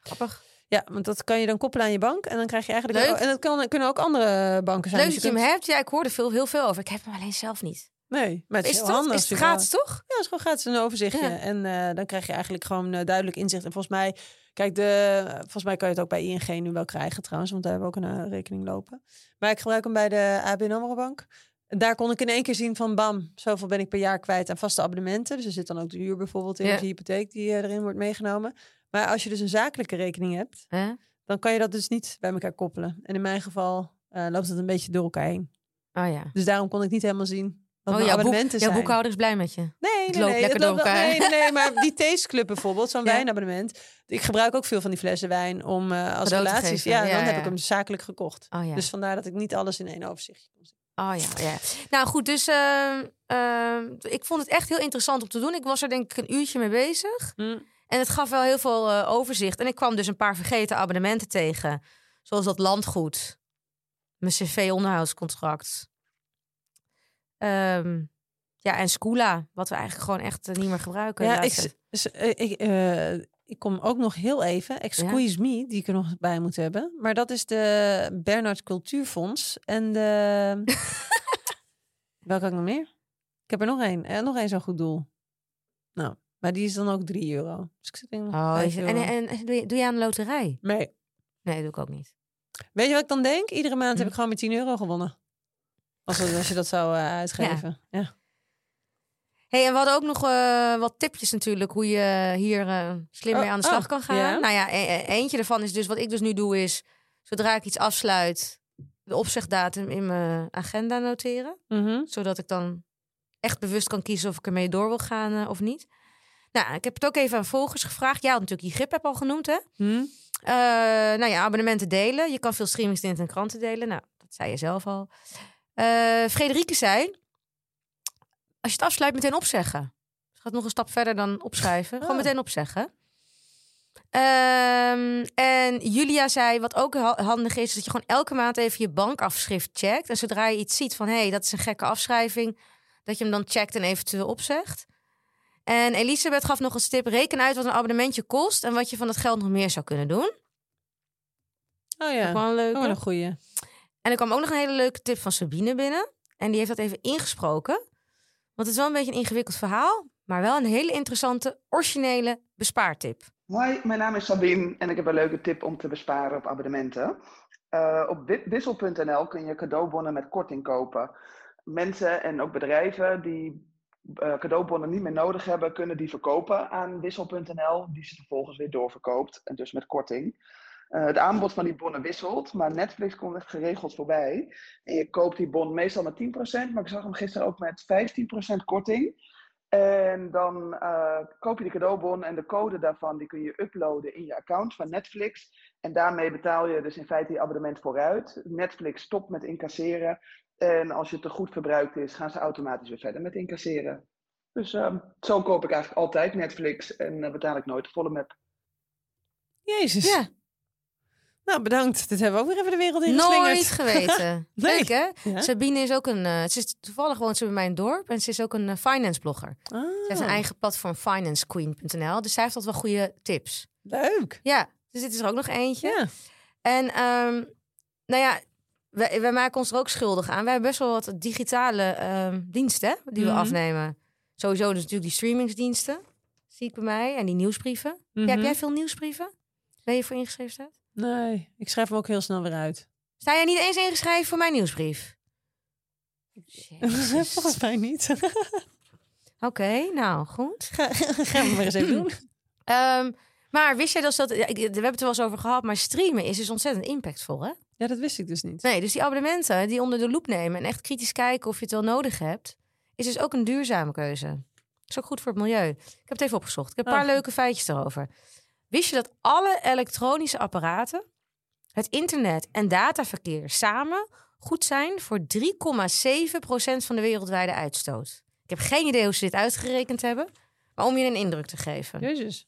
Grappig. Ja, want dat kan je dan koppelen aan je bank. En dan krijg je eigenlijk... Leuk. Ook, en dat kan, kunnen ook andere banken zijn. Leuk Dus dat je hem hebt. Ja, ik hoorde veel, heel veel over. Ik heb hem alleen zelf niet. Nee, maar het is, Is heel toch? handig. Is het gratis, toch? Ja, het is gewoon gratis een overzichtje. Ja. En eh, dan krijg je eigenlijk gewoon eh, duidelijk inzicht. En volgens mij, kijk, de, volgens mij kan je het ook bij ING nu wel krijgen trouwens, want daar hebben we ook een eh, rekening lopen. Maar ik gebruik hem bij de ABN AMRO Bank. Daar kon ik in één keer zien van bam, zoveel ben ik per jaar kwijt aan vaste abonnementen. Dus er zit dan ook de huur bijvoorbeeld in, Ja. of de hypotheek die erin wordt meegenomen. Maar als je dus een zakelijke rekening hebt, dan kan je dat dus niet bij elkaar koppelen. En in mijn geval loopt het een beetje door elkaar heen. Oh ja. Dus daarom kon ik niet helemaal zien Oh, jouw, boek, jouw boekhouder is blij met je. Nee, nee, nee. lekker dat- door. Nee, nee, nee, maar die Taste bijvoorbeeld, zo'n Ja. wijnabonnement. Ik gebruik ook veel van die flessen wijn om eh, als Cadeau relaties. Ja, Ja, dan heb ik hem zakelijk gekocht. Oh ja. Dus vandaar dat ik niet alles in één overzichtje kon zien. Oh ja, ja. Nou goed, dus ehm, ehm, ik vond het echt heel interessant om te doen. Ik was er denk ik een uurtje mee bezig. Hm. En het gaf wel heel veel eh, overzicht. En ik kwam dus een paar vergeten abonnementen tegen. Zoals dat landgoed. Mijn cv-onderhoudscontract. Ehm, ja, en Scoola. Wat we eigenlijk gewoon echt eh, niet meer gebruiken. Ja, ik, eh, ik, eh, ik kom ook nog heel even. Excuse me, die ik er nog bij moet hebben. Maar dat is de Bernard Cultuurfonds. En de... Welke had ik nog meer? Ik heb er nog één. Eh, nog één zo'n goed doel. Nou, maar die is dan ook 3 euro. Dus ik zit in Oh, en, en, en doe, je, doe je aan de loterij? Nee. Nee, doe ik ook niet. Weet je wat ik dan denk? Iedere maand heb Hm. ik gewoon met 10 euro gewonnen. Als, als je dat zou eh, uitgeven. Ja. hey, en we hadden ook nog eh, wat tipjes natuurlijk hoe je hier eh, slim Oh, mee aan de slag oh, kan gaan. Nou ja, e- e- eentje ervan is dus wat ik dus nu doe is zodra ik iets afsluit, de opzegdatum in mijn agenda noteren, Mhm. zodat ik dan echt bewust kan kiezen of ik ermee door wil gaan of niet. Nou, ik heb het ook even aan volgers gevraagd. Ja, natuurlijk die grip heb al genoemd, hè? Eh, nou ja, abonnementen delen. Je kan veel streamingsdiensten en kranten delen. Nou, dat zei je zelf al. Eh Frederike zei... Als je het afsluit, meteen opzeggen. Ze gaat nog een stap verder dan opschrijven. Gewoon Oh. meteen opzeggen. Ehm, en Julia zei, wat ook ha- handig is... is dat je gewoon elke maand even je bankafschrift checkt. En zodra je iets ziet van... hé, hey, dat is een gekke afschrijving... dat je hem dan checkt en eventueel opzegt. En Elisabeth gaf nog een tip. Reken uit wat een abonnementje kost... en wat je van dat geld nog meer zou kunnen doen. Oh ja. Ook wel een leuke. Oh, een goeie. En er kwam ook nog een hele leuke tip van Sabine binnen. En die heeft dat even ingesproken. Want het is wel een beetje een ingewikkeld verhaal. Maar wel een hele interessante, originele bespaartip. Hoi, mijn naam is Sabine en ik heb een leuke tip om te besparen op abonnementen. Eh, op wi- wissel.nl kun je cadeaubonnen met korting kopen. Mensen en ook bedrijven die eh, cadeaubonnen niet meer nodig hebben, kunnen die verkopen aan wissel.nl, die ze vervolgens weer doorverkoopt en dus met korting. Eh, het aanbod van die bonnen wisselt, maar Netflix komt echt geregeld voorbij. En je koopt die bon meestal met 10%, maar ik zag hem gisteren ook met 15% korting. En dan eh, koop je de cadeaubon en de code daarvan die kun je uploaden in je account van Netflix. En daarmee betaal je dus in feite je abonnement vooruit. Netflix stopt met incasseren. En als je te goed verbruikt is, gaan ze automatisch weer verder met incasseren. Dus ehm, zo koop ik eigenlijk altijd Netflix en eh, betaal ik nooit de volle map. Jezus. Ja, Nou, bedankt. Dit hebben we ook weer even de wereld in nooit geweten. Nee. Leuk hè? Ja? Sabine is ook een, eh, ze is toevallig woont ze bij mijn dorp. En ze is ook een eh, finance blogger. Ah, Ze heeft een eigen platform financequeen.nl. Dus zij heeft altijd wel goede tips. Leuk. Ja, dus dit is er ook nog eentje. Ja. En ehm, nou ja, wij, wij maken ons er ook schuldig aan. Wij hebben best wel wat digitale ehm, diensten hè, die we Mhm. afnemen. Sowieso dus natuurlijk die streamingsdiensten. zie ik bij mij. En die nieuwsbrieven. Ja, heb Mhm. jij veel nieuwsbrieven? Ben je voor ingeschreven staat? Nee, ik schrijf hem ook heel snel weer uit. Sta jij niet eens ingeschreven voor mijn nieuwsbrief? Volgens mij niet. Oké, nou goed. Ga, gaan we maar eens even doen. Ehm, maar wist jij dus dat... we hebben het er wel eens over gehad, maar streamen is dus ontzettend impactvol, hè? Ja, dat wist ik dus niet. Nee, dus die abonnementen die onder de loep nemen... en echt kritisch kijken of je het wel nodig hebt... is dus ook een duurzame keuze. Is ook goed voor het milieu. Ik heb het even opgezocht. Ik heb een paar Oh. leuke feitjes erover. Wist je dat alle elektronische apparaten... het internet en dataverkeer samen goed zijn... voor 3,7% van de wereldwijde uitstoot? Ik heb geen idee hoe ze dit uitgerekend hebben... maar om je een indruk te geven. Jezus.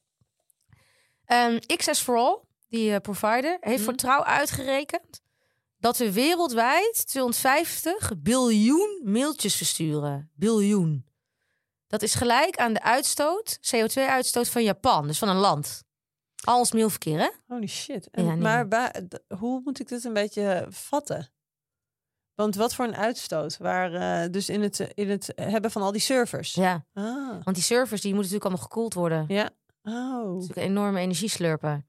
Ehm Access for All, die eh, provider, heeft Mhm. voor trouw uitgerekend dat we wereldwijd 250 biljoen mailtjes versturen. Biljoen. Dat is gelijk aan de uitstoot, CO2-uitstoot van Japan, dus van een land. Al ons mailverkeer, hè? Holy shit. En, Ja, nee. Maar hoe moet ik dit een beetje vatten? Want wat voor een uitstoot? Waar, eh, dus in het, in het hebben van al die servers. Ja, Ah, want die servers die moeten natuurlijk allemaal gekoeld worden. ja. Oh. natuurlijk een enorme energieslurper.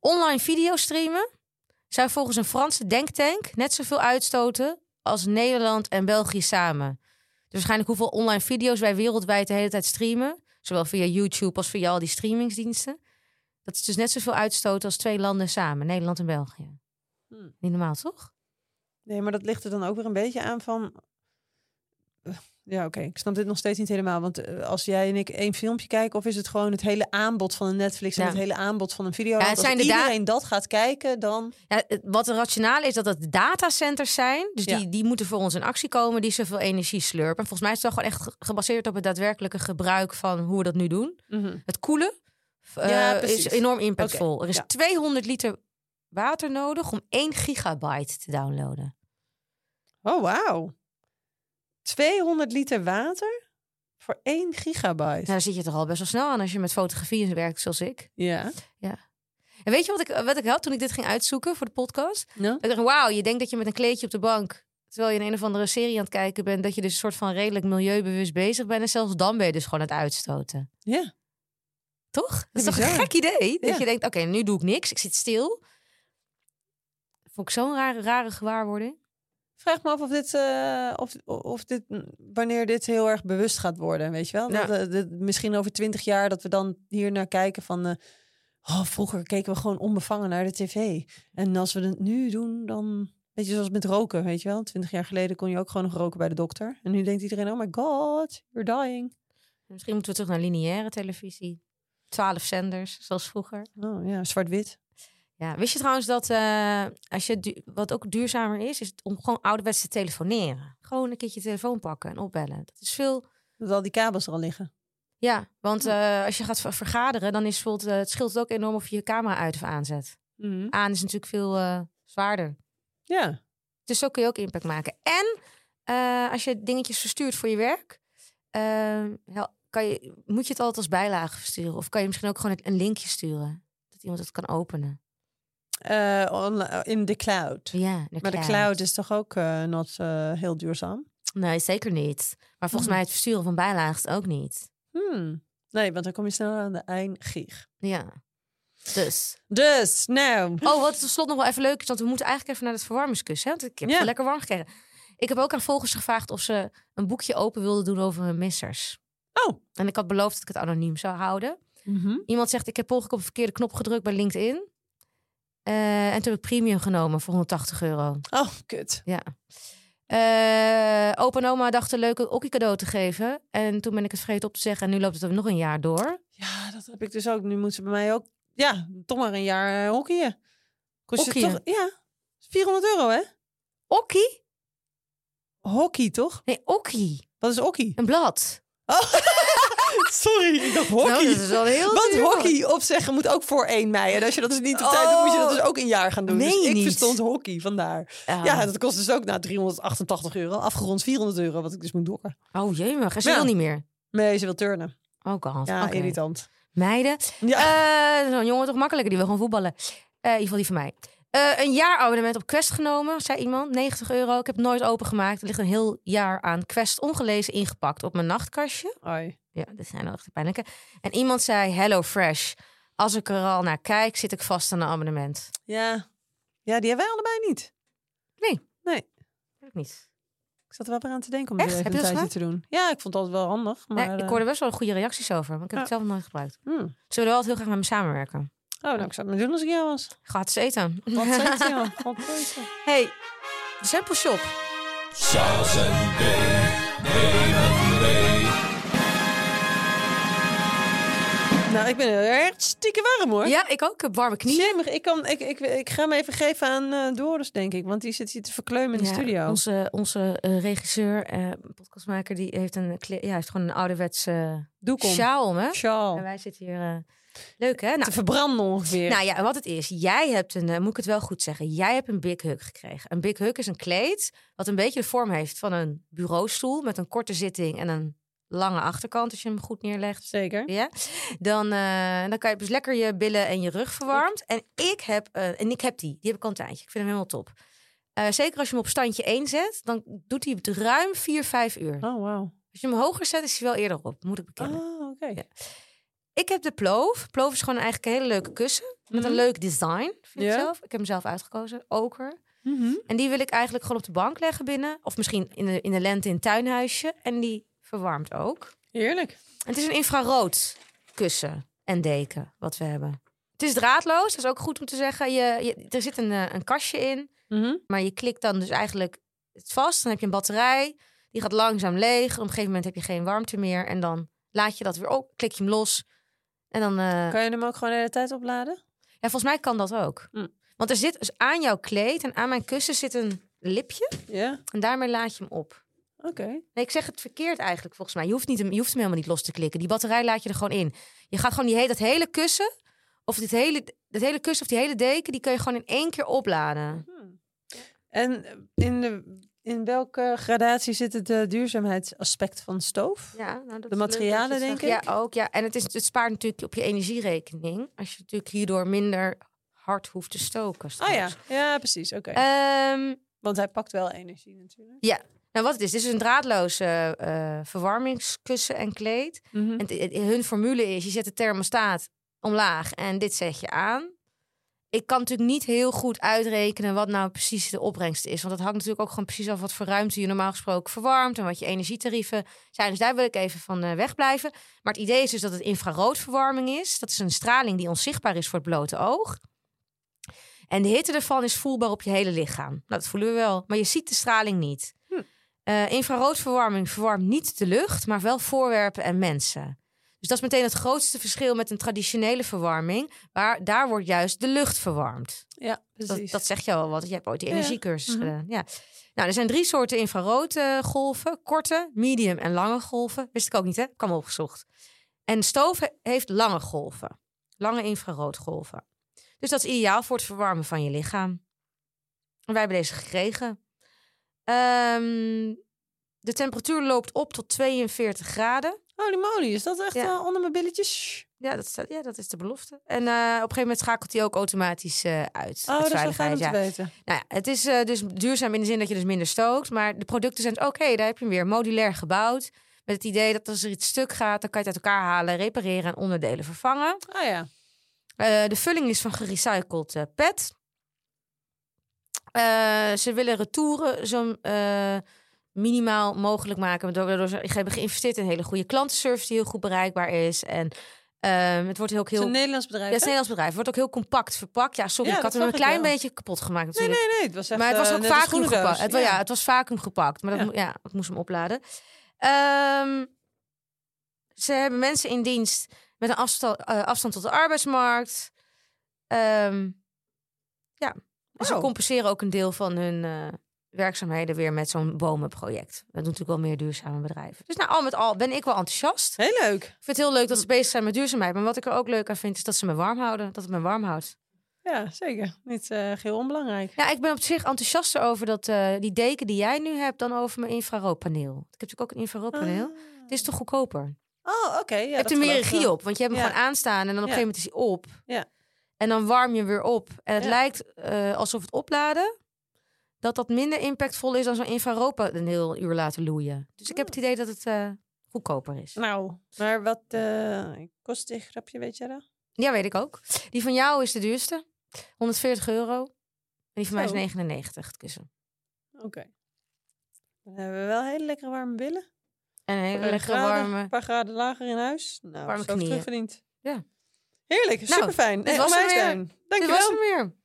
Online videostreamen zou volgens een Franse denktank net zoveel uitstoten als Nederland en België samen. Dus waarschijnlijk hoeveel online video's wij wereldwijd de hele tijd streamen, zowel via YouTube als via al die streamingsdiensten. Dat is dus net zoveel uitstoten als twee landen samen, Nederland en België. Hmm. Niet normaal, toch? Nee, maar dat ligt er dan ook weer een beetje aan van... Eh, Ja, oké. Ik snap dit nog steeds niet helemaal. Want eh, als jij en ik één filmpje kijken... of is het gewoon het hele aanbod van een Netflix... en Ja. het hele aanbod van een video? Want als iedereen dat gaat kijken, dan... Ja, het- wat de rationale is dat het datacenters zijn. Dus Ja. die, die moeten voor ons in actie komen, die zoveel energie slurpen. En volgens mij is het toch gewoon echt ge- gebaseerd op het daadwerkelijke gebruik van hoe we dat nu doen. Het koelen eh, Ja, is enorm impactvol. Er is ja. 200 liter water nodig om 1 gigabyte te downloaden. Oh, wauw. 200 liter water voor 1 gigabyte. Nou, daar zit je toch al best wel snel aan als je met fotografie werkt zoals ik. Ja. En weet je wat ik, wat ik had toen ik dit ging uitzoeken voor de podcast? Nou? Ik dacht, wauw, je denkt dat je met een kleedje op de bank... terwijl je in een of andere serie aan het kijken bent... dat je dus een soort van redelijk milieubewust bezig bent. En zelfs dan ben je dus gewoon aan het uitstoten. Ja. Toch? Dat is toch een gek idee? Dat Ja. je denkt, oké, nu doe ik niks. Ik zit stil. Vond ik zo'n rare, rare gewaarwording. Vraag me af of dit, eh, of, of dit, wanneer dit heel erg bewust gaat worden, weet je wel? Ja. Dat, eh, dat- misschien over twintig jaar dat we dan hier naar kijken van... eh, oh, vroeger keken we gewoon onbevangen naar de tv. En als we het nu doen, dan... Weet je, zoals met roken, weet je wel? Twintig jaar geleden kon je ook gewoon nog roken bij de dokter. En nu denkt iedereen, oh my god, you're dying. Misschien moeten we terug naar lineaire televisie. Twaalf zenders, zoals vroeger. Oh ja, zwart-wit. Ja, wist je trouwens dat eh, als je wat ook duurzamer is, is om gewoon ouderwets te telefoneren. Gewoon een keertje je telefoon pakken en opbellen. Dat is veel. Dat al die kabels er al liggen. Ja, want eh, als je gaat ver- vergaderen, dan is bijvoorbeeld, eh, het scheelt het ook enorm of je je camera uit of aanzet. Aan is natuurlijk veel zwaarder. Ja. Dus zo kun je ook impact maken. En als je dingetjes verstuurt voor je werk, kan je, moet je het altijd als bijlage versturen. Of kan je misschien ook gewoon een linkje sturen. Dat iemand het kan openen. Eh, onli- in de cloud. Ja, Maar de cloud is toch ook eh not eh, heel duurzaam? Nee, zeker niet. Maar volgens Hmm. mij het versturen van bijlagen ook niet. Hmm. Nee, want dan kom je snel aan de 1 gig. Ja. Dus. Dus, nou. Oh, wat tot slot nog wel even leuk is, want we moeten eigenlijk even naar het verwarmingskussen. Hè? Want ik heb lekker warm gekregen. Ik heb ook aan volgers gevraagd of ze een boekje open wilden doen over hun missers. Oh. En ik had beloofd dat ik het anoniem zou houden. Iemand zegt, ik heb ongeluk op een verkeerde knop gedrukt bij LinkedIn. Eh, en toen heb ik premium genomen voor 180 euro. Oh, kut. Ja. Eh, opa en oma dachten een leuke okkie cadeau te geven. En toen ben ik het vergeten op te zeggen. En nu loopt het er nog een jaar door. Ja, dat heb ik dus ook. Nu moeten ze bij mij ook, ja, toch maar een jaar uh, hockeyen. Kost je toch, ja, 400 euro hè? Okkie? Hockey, toch? Nee, okkie. Wat is hockey? Een blad. Oh. Sorry, ik dacht hockey. Nou, dat is wel heel Want duur. hockey opzeggen moet ook voor 1 mei. En als je dat dus niet op tijd doet, moet je dat dus ook een jaar gaan doen. Meen dus ik niet? verstond hockey, vandaar. Ja, dat kost dus ook na 388 euro. Afgerond 400 euro, wat ik dus moet dokken. Oh jemig, en ze Ja. wil niet meer. Nee, ze wil turnen. Oh god, Ja, irritant. Meiden. Ja. Eh, Zo'n jongen toch makkelijker, die wil gewoon voetballen. Eh, in ieder geval die van mij. Eh, een jaar abonnement op Quest genomen, zei iemand. 90 euro. Ik heb het nooit opengemaakt. Er ligt een heel jaar aan Quest ongelezen ingepakt op mijn nachtkastje. Ai. Ja, dat zijn wel echt de pijnlijke. En iemand zei, Hello Fresh. Als ik er al naar kijk, zit ik vast aan een abonnement. Ja. Ja, die hebben wij allebei niet. Nee. Nee. Ik niet. Ik zat er wel weer aan te denken om Echt? dit even Heb je een dat tijdje te doen. Ja, ik vond altijd wel handig. Maar, nee, ik eh, hoorde best wel goede reacties over. Maar ik heb Ja. het zelf nog nooit gebruikt. hmm. Ze willen wel heel graag met me samenwerken. Oh, nou, ik zou het maar doen als ik jou was. Gratis eten. Wat zegt hij? hey, de Sample Shop. En nemen mee. Nou, ik ben heel erg stiekem warm hoor. Ja, ik ook. Ik heb warme knieën. Jemig, ik, kan, ik, ik, ik ga hem even geven aan eh Doris, denk ik. Want die zit hier te verkleumen in de studio. Onze, onze eh, regisseur, eh podcastmaker, die heeft, een, kle- ja, heeft gewoon een ouderwetse kom. sjaal om, hè? En Sjaal. wij zitten hier... leuk, hè? Te Nou, verbranden ongeveer. nou ja, wat het is. Jij hebt een, eh, moet ik het wel goed zeggen, jij hebt een big hug gekregen. Een big hug is een kleed wat een beetje de vorm heeft van een bureaustoel met een korte zitting en een lange achterkant als je hem goed neerlegt. Zeker. Ja, dan, eh, dan kan je dus lekker je billen en je rug verwarmd. En ik heb, eh, en ik heb die, die heb ik al een tijdje. Ik vind hem helemaal top. Zeker als je hem op standje 1 zet, dan doet hij het ruim 4, 5 uur. Oh, wauw. Als je hem hoger zet, is hij wel eerder op, moet ik bekennen. Oh, oké. Ja. Ik heb de Ploof. Ploof is gewoon eigenlijk een hele leuke kussen. Met een Mhm. leuk design, vind ik Ja. zelf. Ik heb hem zelf uitgekozen, oker. Mhm. En die wil ik eigenlijk gewoon op de bank leggen binnen. Of misschien in de, in de lente in het tuinhuisje. En die verwarmt ook. Heerlijk. En het is een infrarood kussen en deken wat we hebben. Het is draadloos, dat is ook goed om te zeggen. Je, je- er zit een, eh, een kastje in, Mhm. maar je klikt dan dus eigenlijk het vast. Dan heb je een batterij, die gaat langzaam leeg. Op een gegeven moment heb je geen warmte meer. En dan laat je dat weer op, klik je hem los. En dan, eh, Kan je hem ook gewoon de hele tijd opladen? ja, volgens mij kan dat ook. Mm. Want er zit dus aan jouw kleed en aan mijn kussen zit een lipje. Ja, En daarmee laat je hem op. oké. Nee, ik zeg het verkeerd eigenlijk volgens mij. Je hoeft, niet, hem- je hoeft hem helemaal niet los te klikken. Die batterij laat je er gewoon in. Je gaat gewoon die dat hele kussen, of dit hele, dat hele kussen of die hele deken, die kun je gewoon in één keer opladen. En in, de, in welke gradatie zit het eh, duurzaamheidsaspect van stoof? Ja, nou, dat De materialen, denk ik? Ja, ook. Ja. En het, is, het spaart natuurlijk op je energierekening. Als je natuurlijk hierdoor minder hard hoeft te stoken. Ah ja, ja precies. Oké. Ehm, Want hij pakt wel energie natuurlijk. nou, wat het is, dit is een draadloze eh, verwarmingskussen en kleed. Mhm. En hun formule is, je zet de thermostaat omlaag en dit zet je aan. Ik kan natuurlijk niet heel goed uitrekenen wat nou precies de opbrengst is. Want dat hangt natuurlijk ook gewoon precies af wat voor ruimte je normaal gesproken verwarmt. En wat je energietarieven zijn. Dus daar wil ik even van eh, wegblijven. Maar het idee is dus dat het infraroodverwarming is. Dat is een straling die onzichtbaar is voor het blote oog. En de hitte ervan is voelbaar op je hele lichaam. Nou, dat voelen we wel. Maar je ziet de straling niet. Hm. Eh, infraroodverwarming verwarmt niet de lucht, maar wel voorwerpen en mensen. Dus dat is meteen het grootste verschil met een traditionele verwarming. Waar daar wordt juist de lucht verwarmd. Ja, Dat, precies. dat zegt je al wat. Je hebt ooit die Ja. energiecursus Mhm. gedaan. Ja. Nou, er zijn drie soorten infraroodgolven. korte, medium en lange golven. Wist ik ook niet, hè? Kwam opgezocht. En stoof he- heeft lange golven. Lange infraroodgolven. Dus dat is ideaal voor het verwarmen van je lichaam. En wij hebben deze gekregen. Ehm, de temperatuur loopt op tot 42 graden. Holy moly, is dat echt Ja. eh, onder mijn billetjes? Ja, dat, staat, ja, dat is de belofte. En eh, op een gegeven moment schakelt hij ook automatisch eh, uit. Oh, dat is fijn om te ja. weten. Nou ja, het is dus duurzaam in de zin dat je dus minder stookt. Maar de producten zijn oké, daar heb je hem weer modulair gebouwd. Met het idee dat als er iets stuk gaat, dan kan je het uit elkaar halen, repareren en onderdelen vervangen. Ah ja. De vulling is van gerecycled PET. Ze willen retouren zo eh, minimaal mogelijk maken. Waardoor ze hebben geïnvesteerd in een hele goede klantenservice die heel goed bereikbaar is. En ehm, het wordt ook Het heel... een Nederlands bedrijf, Ja, het is hè? een Nederlands bedrijf. Het wordt ook heel compact verpakt. Ja, sorry, Ja, ik had hem een klein wel. beetje kapot gemaakt Nee, natuurlijk. nee, nee. Het was echt, Maar het was eh, ook een vacuüm gepakt. Het, wa- ja. het was vacuüm gepakt. Maar dat Ja. ja, ik moest hem opladen. Ehm, ze hebben mensen in dienst met een afstand, eh, afstand tot de arbeidsmarkt. Ehm, ja, ze compenseren ook een deel van hun eh, werkzaamheden weer met zo'n bomenproject. Dat doen natuurlijk wel meer duurzame bedrijven. Dus nou, al met al ben ik wel enthousiast. Heel leuk. Ik vind het heel leuk dat ze bezig zijn met duurzaamheid. Maar wat ik er ook leuk aan vind, is dat ze me warm houden. Dat het me warm houdt. Ja, zeker. Niet geheel onbelangrijk. Ja, ik ben op zich enthousiaster over dat, eh, die deken die jij nu hebt dan over mijn infraroodpaneel. Ik heb natuurlijk ook een infraroodpaneel. Ah. Het is toch goedkoper? Oh, oké. Ja, je hebt er meer regie op, want je hebt hem Ja. gewoon aanstaan en dan op een Ja. gegeven moment is hij op. Ja. En dan warm je weer op. En het lijkt eh, alsof het opladen, dat dat minder impactvol is dan zo'n infraroodpaneel een heel uur laten loeien. Dus ik heb het idee dat het eh, goedkoper is. Nou, maar wat eh, kost dit grapje, weet je dat? Ja, weet ik ook. Die van jou is de duurste. 140 euro. En die van mij is Zo. 99, het kussen. Oké. Dan hebben we wel hele lekkere warme billen. En een hele lekkere graden- warme... Een paar graden lager in huis. Nou, Warme zo terugverdiend. Ja. Heerlijk, Nou, super fijn. dit was hem weer. Dit was Dankjewel. hem weer.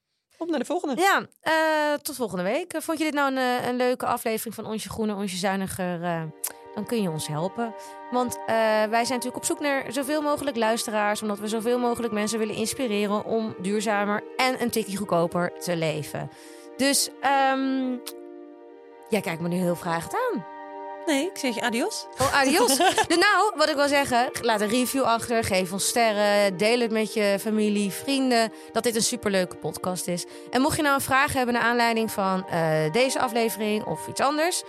Naar de volgende. Ja, eh, tot volgende week. Eh, Vond je dit nou een, eh, een leuke aflevering van Onsje Groener, Onsje Zuiniger? dan kun je ons helpen. Want wij zijn natuurlijk op zoek naar zoveel mogelijk luisteraars. Omdat we zoveel mogelijk mensen willen inspireren om duurzamer en een tikkie goedkoper te leven. Dus ehm jij kijkt me nu heel vragend aan. Nee, ik zeg je adios. Oh, adios. dus nou, wat ik wil zeggen, laat een review achter. Geef ons sterren. Deel het met je familie, vrienden. Dat dit een superleuke podcast is. En mocht je nou een vraag hebben naar aanleiding van eh, deze aflevering of iets anders.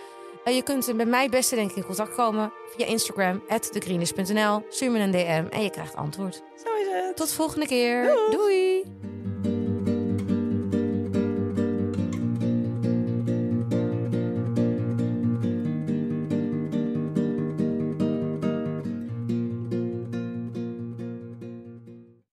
eh, je kunt met mij beste denk ik in contact komen via Instagram, thegreenlist.nl. Stuur me een DM en je krijgt antwoord. Zo is het. Tot de volgende keer. Doeg. Doei.